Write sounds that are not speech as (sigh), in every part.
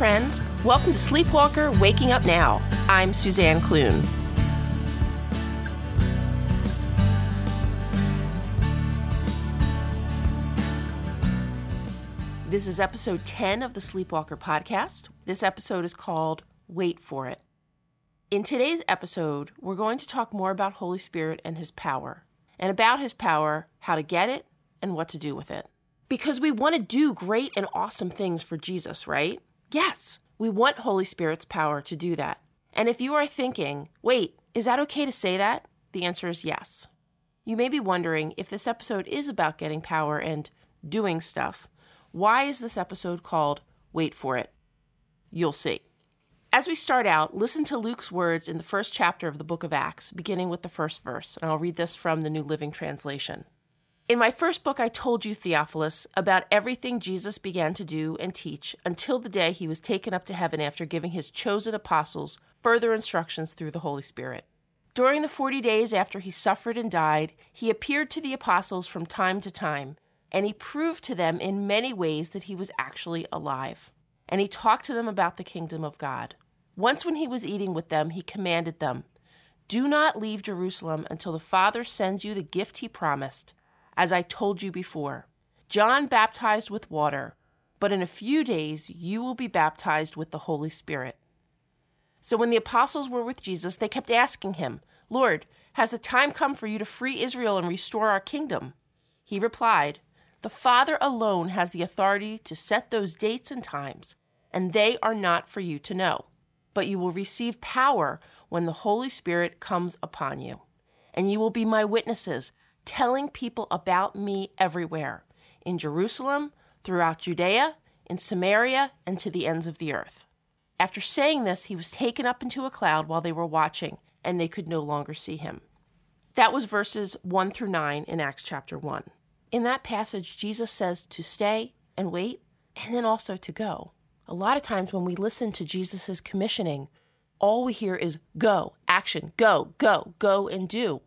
Friends. Welcome to Sleepwalker Waking Up Now. I'm Suzanne Clune. This is episode 10 of the Sleepwalker podcast. This episode is called Wait for It. In today's episode, we're going to talk more about Holy Spirit and His power, and about His power, how to get it, and what to do with it. Because we want to do great and awesome things for Jesus, right? Yes, we want Holy Spirit's power to do that. And if you are thinking, wait, is that okay to say that? The answer is yes. You may be wondering if this episode is about getting power and doing stuff. Why is this episode called Wait for It? You'll see. As we start out, listen to Luke's words in the first chapter of the book of Acts, beginning with the first verse, and I'll read this from the New Living Translation. In my first book, I told you, Theophilus, about everything Jesus began to do and teach until the day he was taken up to heaven after giving his chosen apostles further instructions through the Holy Spirit. During the forty days after he suffered and died, he appeared to the apostles from time to time, and he proved to them in many ways that he was actually alive. And he talked to them about the kingdom of God. Once, when he was eating with them, he commanded them Do not leave Jerusalem until the Father sends you the gift he promised as I told you before. John baptized with water, but in a few days you will be baptized with the Holy Spirit. So when the apostles were with Jesus, they kept asking him, Lord, has the time come for you to free Israel and restore our kingdom? He replied, The Father alone has the authority to set those dates and times, and they are not for you to know. But you will receive power when the Holy Spirit comes upon you, and you will be my witnesses telling people about me everywhere in Jerusalem, throughout Judea, in Samaria, and to the ends of the earth. After saying this, he was taken up into a cloud while they were watching, and they could no longer see him. That was verses 1 through 9 in Acts chapter 1. In that passage, Jesus says to stay and wait, and then also to go. A lot of times when we listen to Jesus' commissioning, all we hear is go, action, go, go, go, and do.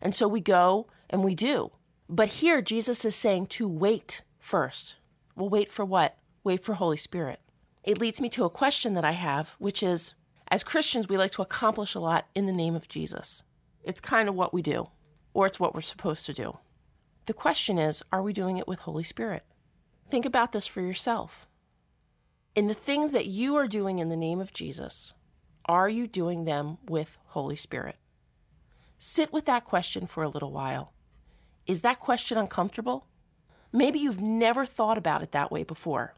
And so we go and we do. But here, Jesus is saying to wait first. Well, wait for what? Wait for Holy Spirit. It leads me to a question that I have, which is as Christians, we like to accomplish a lot in the name of Jesus. It's kind of what we do, or it's what we're supposed to do. The question is are we doing it with Holy Spirit? Think about this for yourself. In the things that you are doing in the name of Jesus, are you doing them with Holy Spirit? Sit with that question for a little while. Is that question uncomfortable? Maybe you've never thought about it that way before.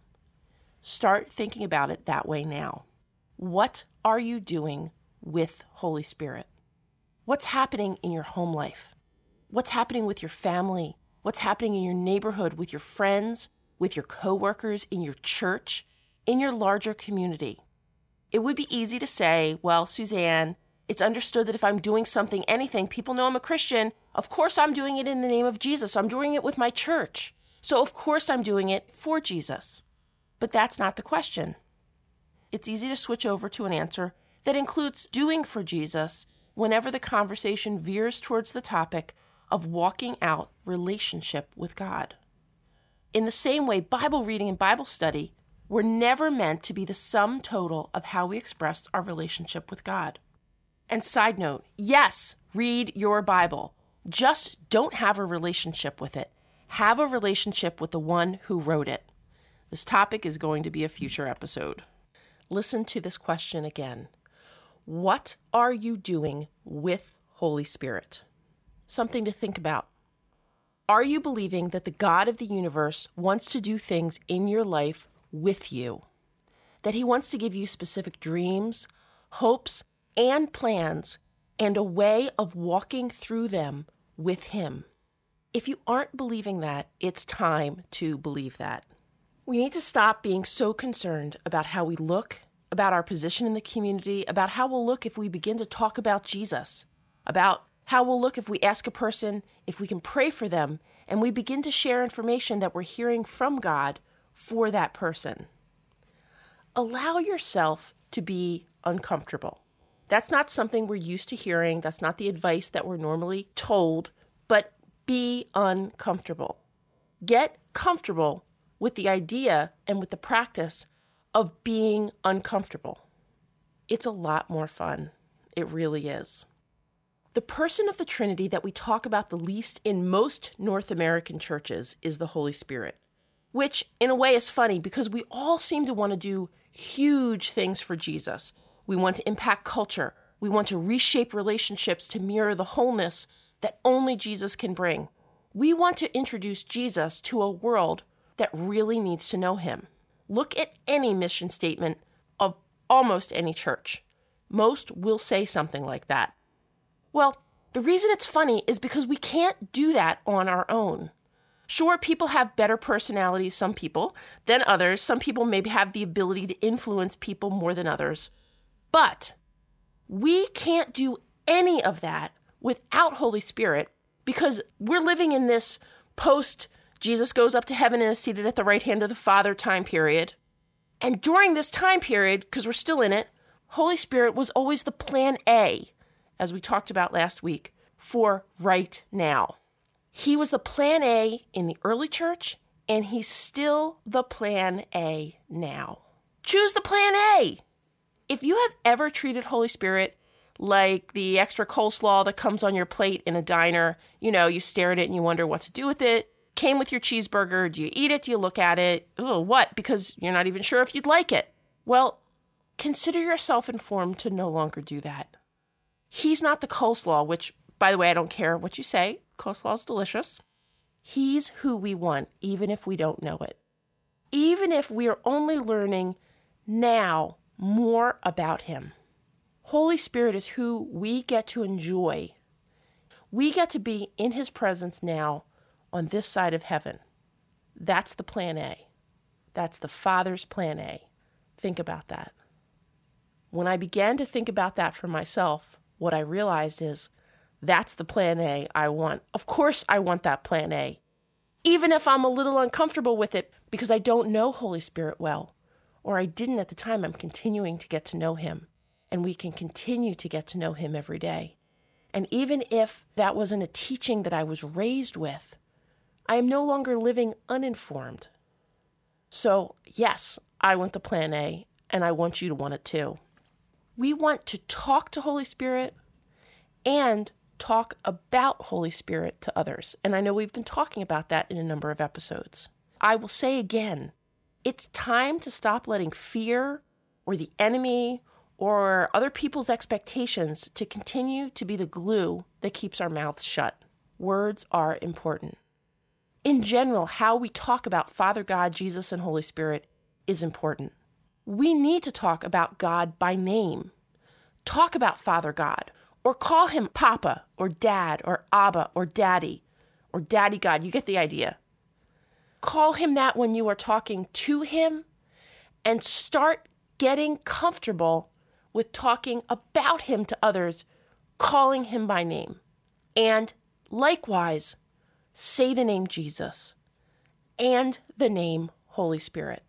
Start thinking about it that way now. What are you doing with Holy Spirit? What's happening in your home life? What's happening with your family? What's happening in your neighborhood with your friends, with your coworkers, in your church, in your larger community? It would be easy to say, well, Suzanne, it's understood that if I'm doing something, anything, people know I'm a Christian. Of course, I'm doing it in the name of Jesus. I'm doing it with my church. So, of course, I'm doing it for Jesus. But that's not the question. It's easy to switch over to an answer that includes doing for Jesus whenever the conversation veers towards the topic of walking out relationship with God. In the same way, Bible reading and Bible study were never meant to be the sum total of how we express our relationship with God. And side note, yes, read your Bible. Just don't have a relationship with it. Have a relationship with the one who wrote it. This topic is going to be a future episode. Listen to this question again What are you doing with Holy Spirit? Something to think about. Are you believing that the God of the universe wants to do things in your life with you? That he wants to give you specific dreams, hopes, and plans and a way of walking through them with Him. If you aren't believing that, it's time to believe that. We need to stop being so concerned about how we look, about our position in the community, about how we'll look if we begin to talk about Jesus, about how we'll look if we ask a person if we can pray for them and we begin to share information that we're hearing from God for that person. Allow yourself to be uncomfortable. That's not something we're used to hearing. That's not the advice that we're normally told, but be uncomfortable. Get comfortable with the idea and with the practice of being uncomfortable. It's a lot more fun. It really is. The person of the Trinity that we talk about the least in most North American churches is the Holy Spirit, which in a way is funny because we all seem to want to do huge things for Jesus. We want to impact culture. We want to reshape relationships to mirror the wholeness that only Jesus can bring. We want to introduce Jesus to a world that really needs to know him. Look at any mission statement of almost any church. Most will say something like that. Well, the reason it's funny is because we can't do that on our own. Sure, people have better personalities, some people, than others. Some people maybe have the ability to influence people more than others. But we can't do any of that without Holy Spirit because we're living in this post Jesus goes up to heaven and is seated at the right hand of the Father time period. And during this time period, because we're still in it, Holy Spirit was always the plan A as we talked about last week, for right now. He was the plan A in the early church, and he's still the plan A now. Choose the plan A. If you have ever treated Holy Spirit like the extra coleslaw that comes on your plate in a diner, you know, you stare at it and you wonder what to do with it. Came with your cheeseburger. Do you eat it? Do you look at it? Oh, what? Because you're not even sure if you'd like it. Well, consider yourself informed to no longer do that. He's not the coleslaw, which, by the way, I don't care what you say. Coleslaw is delicious. He's who we want, even if we don't know it. Even if we are only learning now more about Him. Holy Spirit is who we get to enjoy. We get to be in His presence now on this side of heaven. That's the plan A. That's the Father's plan A. Think about that. When I began to think about that for myself, what I realized is that's the plan A I want. Of course, I want that plan A. Even if I'm a little uncomfortable with it because I don't know Holy Spirit well, or I didn't at the time, I'm continuing to get to know Him. And we can continue to get to know Him every day. And even if that wasn't a teaching that I was raised with, I am no longer living uninformed. So, yes, I want the plan A, and I want you to want it too we want to talk to Holy Spirit and talk about Holy Spirit to others. And I know we've been talking about that in a number of episodes. I will say again, it's time to stop letting fear or the enemy or other people's expectations to continue to be the glue that keeps our mouths shut. Words are important. In general, how we talk about Father God, Jesus, and Holy Spirit is important we need to talk about God by name. Talk about Father God, or call him Papa, or Dad, or Abba, or Daddy, or Daddy God. You get the idea. Call him that when you are talking to him, and start getting comfortable with talking about him to others, calling him by name. And likewise, say the name Jesus and the name Holy Spirit.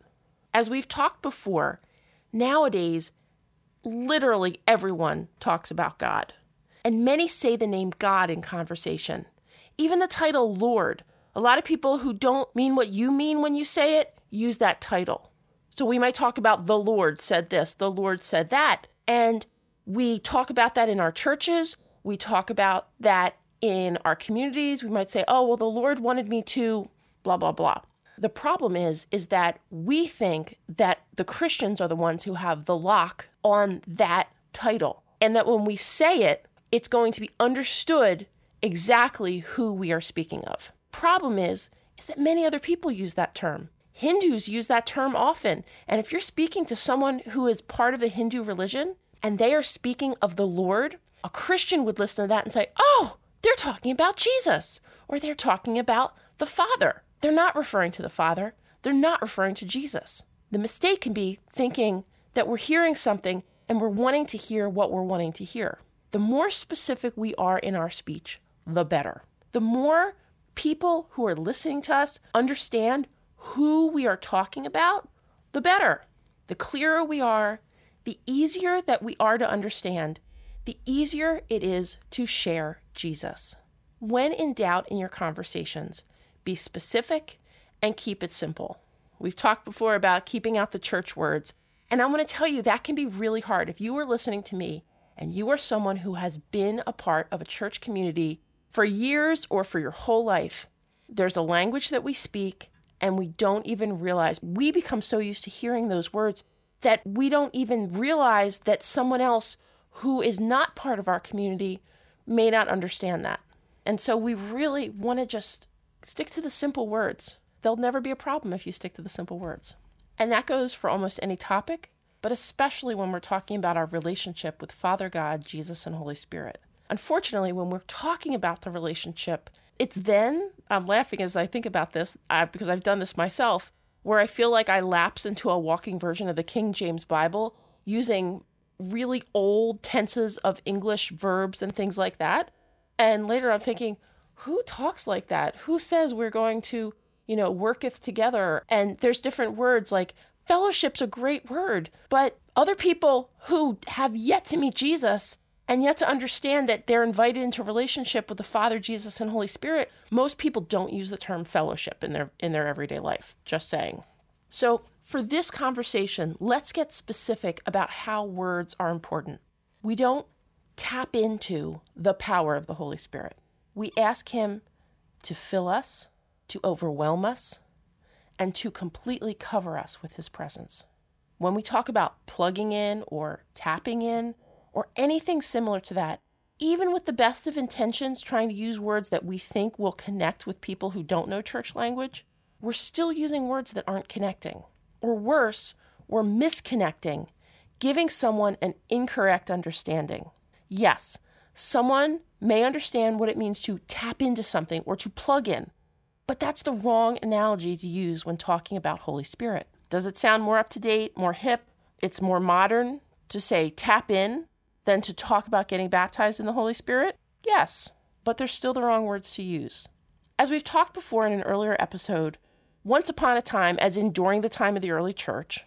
As we've talked before, nowadays, literally everyone talks about God. And many say the name God in conversation. Even the title Lord. A lot of people who don't mean what you mean when you say it use that title. So we might talk about the Lord said this, the Lord said that. And we talk about that in our churches. We talk about that in our communities. We might say, oh, well, the Lord wanted me to blah, blah, blah. The problem is is that we think that the Christians are the ones who have the lock on that title and that when we say it it's going to be understood exactly who we are speaking of. Problem is is that many other people use that term. Hindus use that term often. And if you're speaking to someone who is part of the Hindu religion and they are speaking of the Lord, a Christian would listen to that and say, "Oh, they're talking about Jesus or they're talking about the Father." They're not referring to the Father, they're not referring to Jesus. The mistake can be thinking that we're hearing something and we're wanting to hear what we're wanting to hear. The more specific we are in our speech, the better. The more people who are listening to us understand who we are talking about, the better. The clearer we are, the easier that we are to understand, the easier it is to share Jesus. When in doubt in your conversations, be specific, and keep it simple. We've talked before about keeping out the church words. And I want to tell you that can be really hard. If you are listening to me and you are someone who has been a part of a church community for years or for your whole life, there's a language that we speak and we don't even realize. We become so used to hearing those words that we don't even realize that someone else who is not part of our community may not understand that. And so we really want to just stick to the simple words. There'll never be a problem if you stick to the simple words. And that goes for almost any topic, but especially when we're talking about our relationship with Father God, Jesus, and Holy Spirit. Unfortunately, when we're talking about the relationship, it's then, I'm laughing as I think about this uh, because I've done this myself, where I feel like I lapse into a walking version of the King James Bible using really old tenses of English verbs and things like that. And later I'm thinking, who talks like that? Who says we're going to, you know, worketh together? And there's different words like fellowship's a great word, but other people who have yet to meet Jesus and yet to understand that they're invited into relationship with the Father, Jesus, and Holy Spirit, most people don't use the term fellowship in their in their everyday life. Just saying. So, for this conversation, let's get specific about how words are important. We don't tap into the power of the Holy Spirit. We ask Him to fill us, to overwhelm us, and to completely cover us with His presence. When we talk about plugging in or tapping in or anything similar to that, even with the best of intentions, trying to use words that we think will connect with people who don't know church language, we're still using words that aren't connecting. Or worse, we're misconnecting, giving someone an incorrect understanding. Yes, someone may understand what it means to tap into something or to plug in, but that's the wrong analogy to use when talking about Holy Spirit. Does it sound more up to date, more hip? It's more modern to say tap in than to talk about getting baptized in the Holy Spirit? Yes, but they're still the wrong words to use. As we've talked before in an earlier episode, once upon a time, as in during the time of the early church,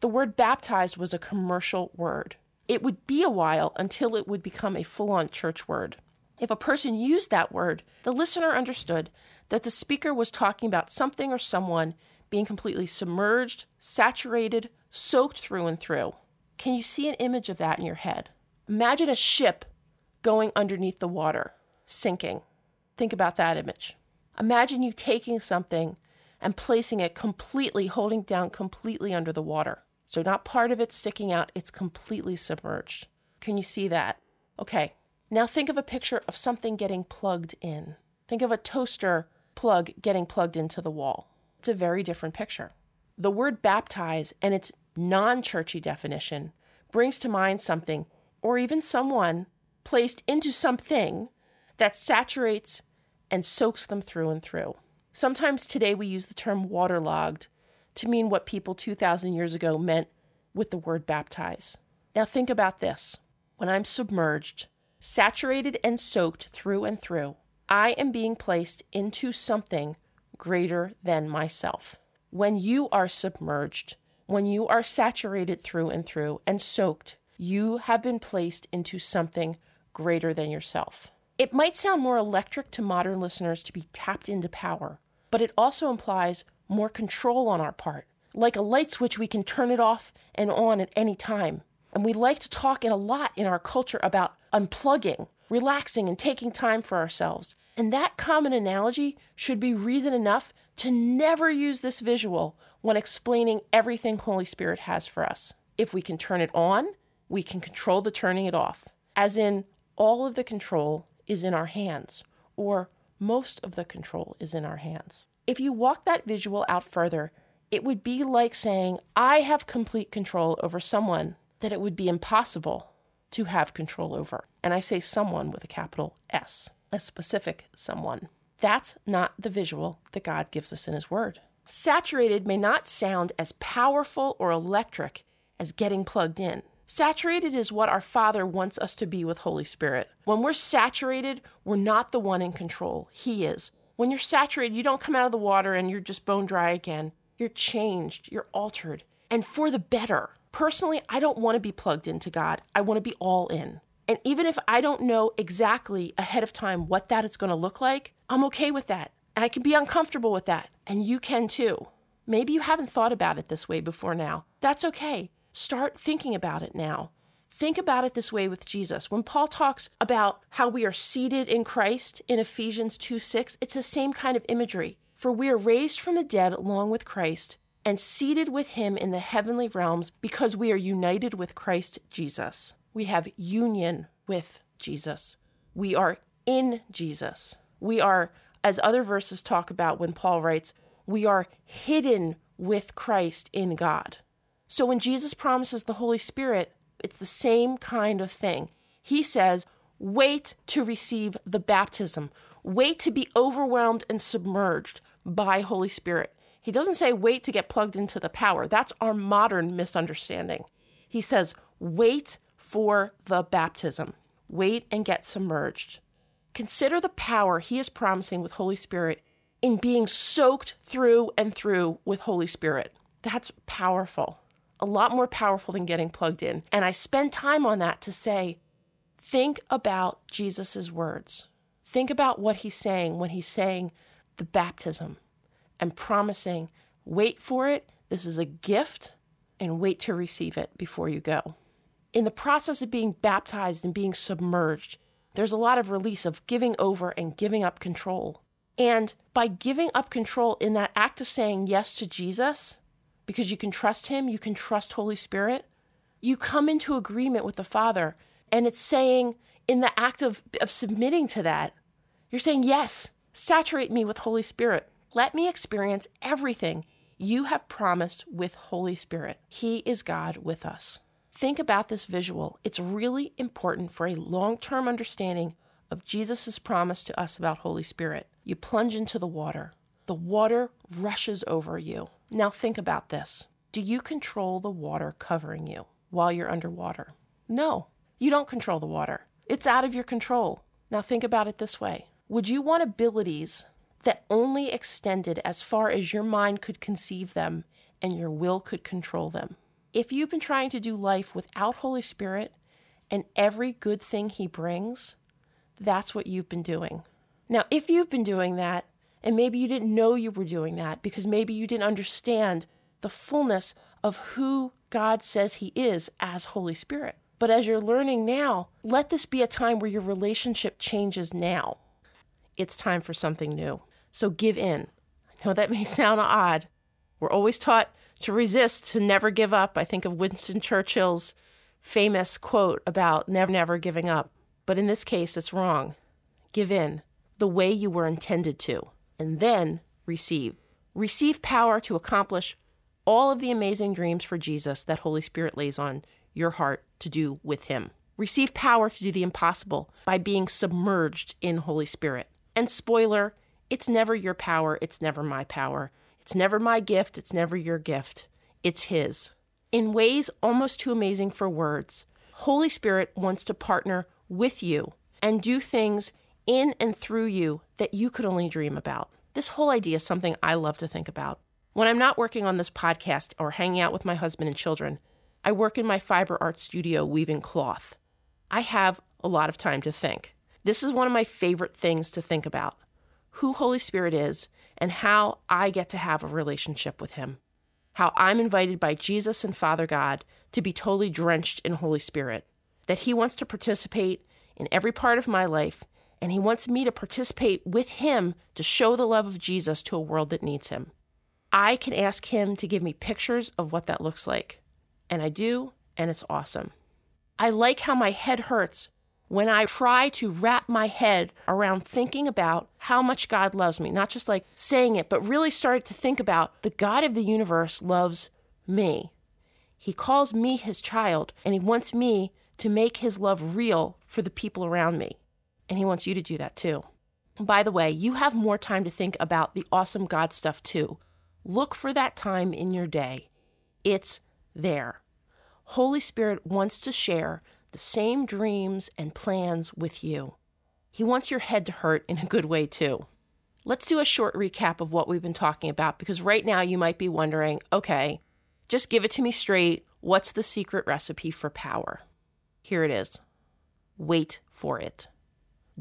the word baptized was a commercial word. It would be a while until it would become a full on church word. If a person used that word, the listener understood that the speaker was talking about something or someone being completely submerged, saturated, soaked through and through. Can you see an image of that in your head? Imagine a ship going underneath the water, sinking. Think about that image. Imagine you taking something and placing it completely, holding down completely under the water. So, not part of it sticking out, it's completely submerged. Can you see that? Okay, now think of a picture of something getting plugged in. Think of a toaster plug getting plugged into the wall. It's a very different picture. The word baptize and its non churchy definition brings to mind something or even someone placed into something that saturates and soaks them through and through. Sometimes today we use the term waterlogged to mean what people 2,000 years ago meant with the word baptize. Now think about this. When I'm submerged, saturated and soaked through and through, I am being placed into something greater than myself. When you are submerged, when you are saturated through and through and soaked, you have been placed into something greater than yourself. It might sound more electric to modern listeners to be tapped into power, but it also implies more control on our part. Like a light switch, we can turn it off and on at any time. And we like to talk in a lot in our culture about unplugging, relaxing, and taking time for ourselves. And that common analogy should be reason enough to never use this visual when explaining everything Holy Spirit has for us. If we can turn it on, we can control the turning it off, as in, all of the control is in our hands, or most of the control is in our hands. If you walk that visual out further, it would be like saying, I have complete control over someone that it would be impossible to have control over. And I say someone with a capital S, a specific someone. That's not the visual that God gives us in His Word. Saturated may not sound as powerful or electric as getting plugged in. Saturated is what our Father wants us to be with Holy Spirit. When we're saturated, we're not the one in control. He is. When you're saturated, you don't come out of the water and you're just bone dry again. You're changed, you're altered, and for the better. Personally, I don't want to be plugged into God. I want to be all in. And even if I don't know exactly ahead of time what that is going to look like, I'm okay with that. And I can be uncomfortable with that. And you can too. Maybe you haven't thought about it this way before now. That's okay. Start thinking about it now. Think about it this way with Jesus. When Paul talks about how we are seated in Christ in Ephesians 2 6, it's the same kind of imagery. For we are raised from the dead along with Christ and seated with him in the heavenly realms because we are united with Christ Jesus. We have union with Jesus. We are in Jesus. We are, as other verses talk about when Paul writes, we are hidden with Christ in God. So when Jesus promises the Holy Spirit, it's the same kind of thing. He says, wait to receive the baptism, wait to be overwhelmed and submerged by Holy Spirit. He doesn't say wait to get plugged into the power. That's our modern misunderstanding. He says wait for the baptism. Wait and get submerged. Consider the power he is promising with Holy Spirit in being soaked through and through with Holy Spirit. That's powerful. A lot more powerful than getting plugged in. And I spend time on that to say, think about Jesus' words. Think about what he's saying when he's saying the baptism and promising, wait for it. This is a gift and wait to receive it before you go. In the process of being baptized and being submerged, there's a lot of release of giving over and giving up control. And by giving up control in that act of saying yes to Jesus, because you can trust Him, you can trust Holy Spirit, you come into agreement with the Father. And it's saying, in the act of, of submitting to that, you're saying, Yes, saturate me with Holy Spirit. Let me experience everything you have promised with Holy Spirit. He is God with us. Think about this visual. It's really important for a long term understanding of Jesus' promise to us about Holy Spirit. You plunge into the water, the water rushes over you. Now, think about this. Do you control the water covering you while you're underwater? No, you don't control the water. It's out of your control. Now, think about it this way Would you want abilities that only extended as far as your mind could conceive them and your will could control them. If you've been trying to do life without Holy Spirit and every good thing He brings, that's what you've been doing. Now, if you've been doing that, and maybe you didn't know you were doing that because maybe you didn't understand the fullness of who God says He is as Holy Spirit. But as you're learning now, let this be a time where your relationship changes now. It's time for something new. So give in. I know that may (laughs) sound odd. We're always taught to resist, to never give up. I think of Winston Churchill's famous quote about never, never giving up. But in this case, it's wrong. Give in the way you were intended to, and then receive. Receive power to accomplish all of the amazing dreams for Jesus that Holy Spirit lays on your heart to do with Him. Receive power to do the impossible by being submerged in Holy Spirit. And spoiler, it's never your power, it's never my power. It's never my gift, it's never your gift. It's His. In ways almost too amazing for words, Holy Spirit wants to partner with you and do things in and through you that you could only dream about. This whole idea is something I love to think about. When I'm not working on this podcast or hanging out with my husband and children, I work in my fiber art studio weaving cloth. I have a lot of time to think. This is one of my favorite things to think about who Holy Spirit is and how I get to have a relationship with Him. How I'm invited by Jesus and Father God to be totally drenched in Holy Spirit. That He wants to participate in every part of my life, and He wants me to participate with Him to show the love of Jesus to a world that needs Him. I can ask Him to give me pictures of what that looks like. And I do, and it's awesome. I like how my head hurts when I try to wrap my head around thinking about how much God loves me, not just like saying it, but really started to think about the God of the universe loves me. He calls me his child, and he wants me to make his love real for the people around me. And he wants you to do that too. By the way, you have more time to think about the awesome God stuff too. Look for that time in your day. It's there. Holy Spirit wants to share the same dreams and plans with you. He wants your head to hurt in a good way, too. Let's do a short recap of what we've been talking about because right now you might be wondering okay, just give it to me straight. What's the secret recipe for power? Here it is wait for it.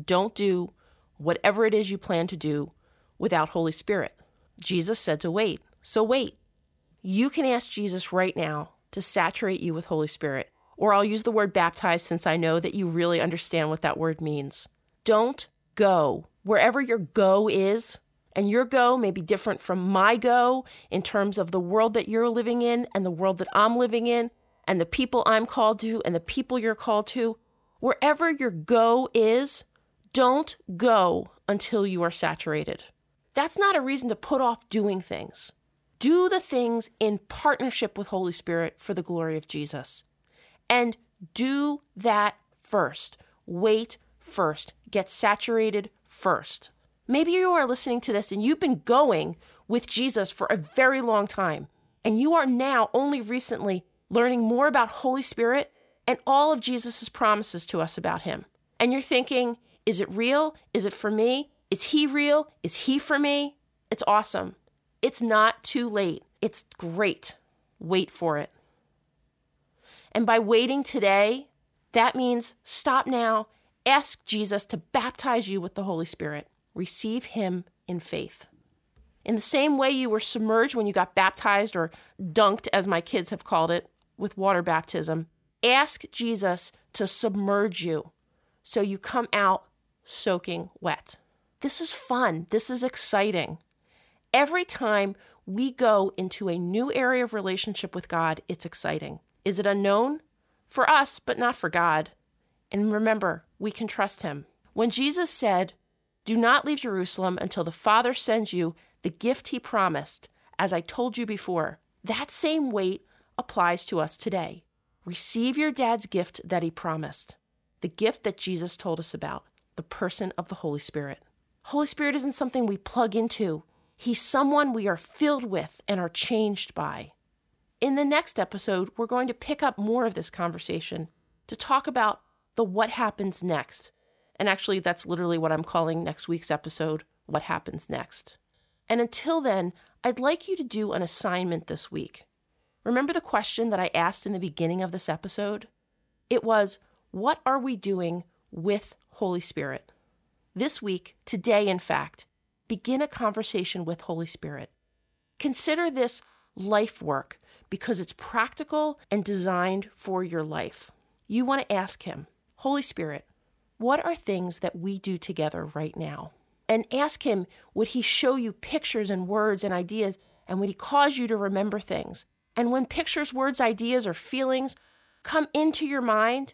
Don't do whatever it is you plan to do without Holy Spirit. Jesus said to wait, So wait. You can ask Jesus right now to saturate you with Holy Spirit. Or I'll use the word baptize since I know that you really understand what that word means. Don't go. Wherever your go is, and your go may be different from my go in terms of the world that you're living in and the world that I'm living in and the people I'm called to and the people you're called to. Wherever your go is, don't go until you are saturated. That's not a reason to put off doing things. Do the things in partnership with Holy Spirit for the glory of Jesus. And do that first. Wait first. Get saturated first. Maybe you are listening to this and you've been going with Jesus for a very long time, and you are now only recently learning more about Holy Spirit and all of Jesus' promises to us about Him. And you're thinking, is it real? Is it for me? Is He real? Is He for me? It's awesome. It's not too late. It's great. Wait for it. And by waiting today, that means stop now, ask Jesus to baptize you with the Holy Spirit receive him in faith. In the same way you were submerged when you got baptized or dunked, as my kids have called it, with water baptism, ask Jesus to submerge you so you come out soaking wet. This is fun. This is exciting. Every time we go into a new area of relationship with God, it's exciting. Is it unknown? For us, but not for God. And remember, we can trust Him. When Jesus said, do not leave Jerusalem until the Father sends you the gift he promised, as I told you before. That same wait applies to us today. Receive your dad's gift that he promised, the gift that Jesus told us about, the person of the Holy Spirit. Holy Spirit isn't something we plug into, He's someone we are filled with and are changed by. In the next episode, we're going to pick up more of this conversation to talk about the what happens next and actually, that's literally what I'm calling next week's episode What Happens Next. And until then, I'd like you to do an assignment this week. Remember the question that I asked in the beginning of this episode? It was, What are we doing with Holy Spirit? This week, today, in fact, begin a conversation with Holy Spirit. Consider this life work because it's practical and designed for your life. You want to ask Him, Holy Spirit, what are things that we do together right now? And ask Him, would He show you pictures and words and ideas? And would He cause you to remember things? And when pictures, words, ideas, or feelings come into your mind,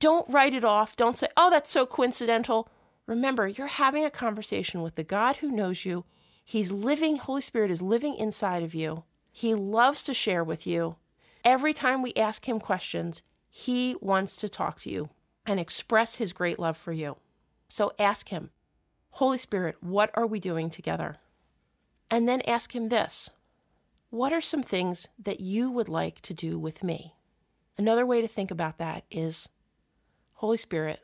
don't write it off. Don't say, oh, that's so coincidental. Remember, you're having a conversation with the God who knows you. He's living, Holy Spirit is living inside of you. He loves to share with you. Every time we ask Him questions, He wants to talk to you and express his great love for you. So ask him, Holy Spirit, what are we doing together? And then ask him this What are some things that you would like to do with me? Another way to think about that is Holy Spirit,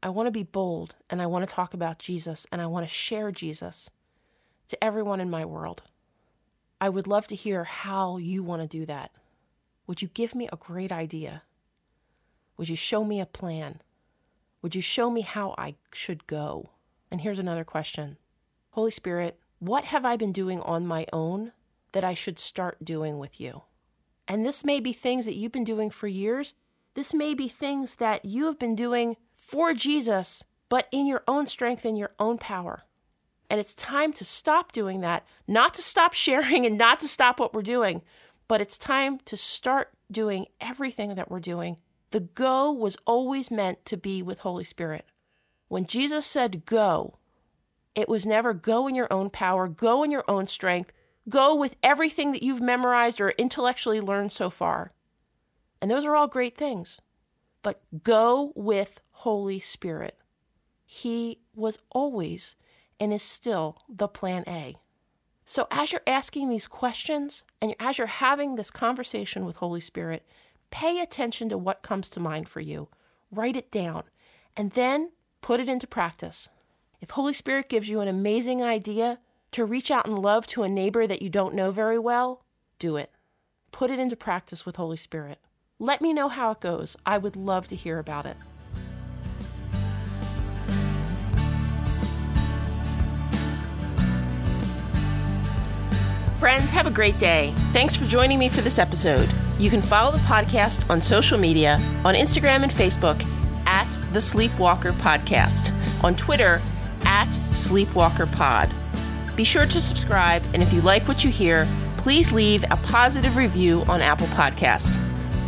I want to be bold and I want to talk about Jesus and I want to share Jesus to everyone in my world. I would love to hear how you want to do that. Would you give me a great idea? Would you show me a plan? Would you show me how I should go? And here's another question Holy Spirit, what have I been doing on my own that I should start doing with you? And this may be things that you've been doing for years. This may be things that you have been doing for Jesus, but in your own strength and your own power. And it's time to stop doing that, not to stop sharing and not to stop what we're doing, but it's time to start doing everything that we're doing the go was always meant to be with Holy Spirit. When Jesus said go, it was never go in your own power, go in your own strength, go with everything that you've memorized or intellectually learned so far. And those are all great things. But go with Holy Spirit. He was always and is still the plan A. So as you're asking these questions and as you're having this conversation with Holy Spirit, Pay attention to what comes to mind for you. Write it down and then put it into practice. If Holy Spirit gives you an amazing idea to reach out in love to a neighbor that you don't know very well, do it. Put it into practice with Holy Spirit. Let me know how it goes. I would love to hear about it. Friends, have a great day. Thanks for joining me for this episode. You can follow the podcast on social media on Instagram and Facebook at The Sleepwalker Podcast, on Twitter at Sleepwalker Pod. Be sure to subscribe, and if you like what you hear, please leave a positive review on Apple Podcast.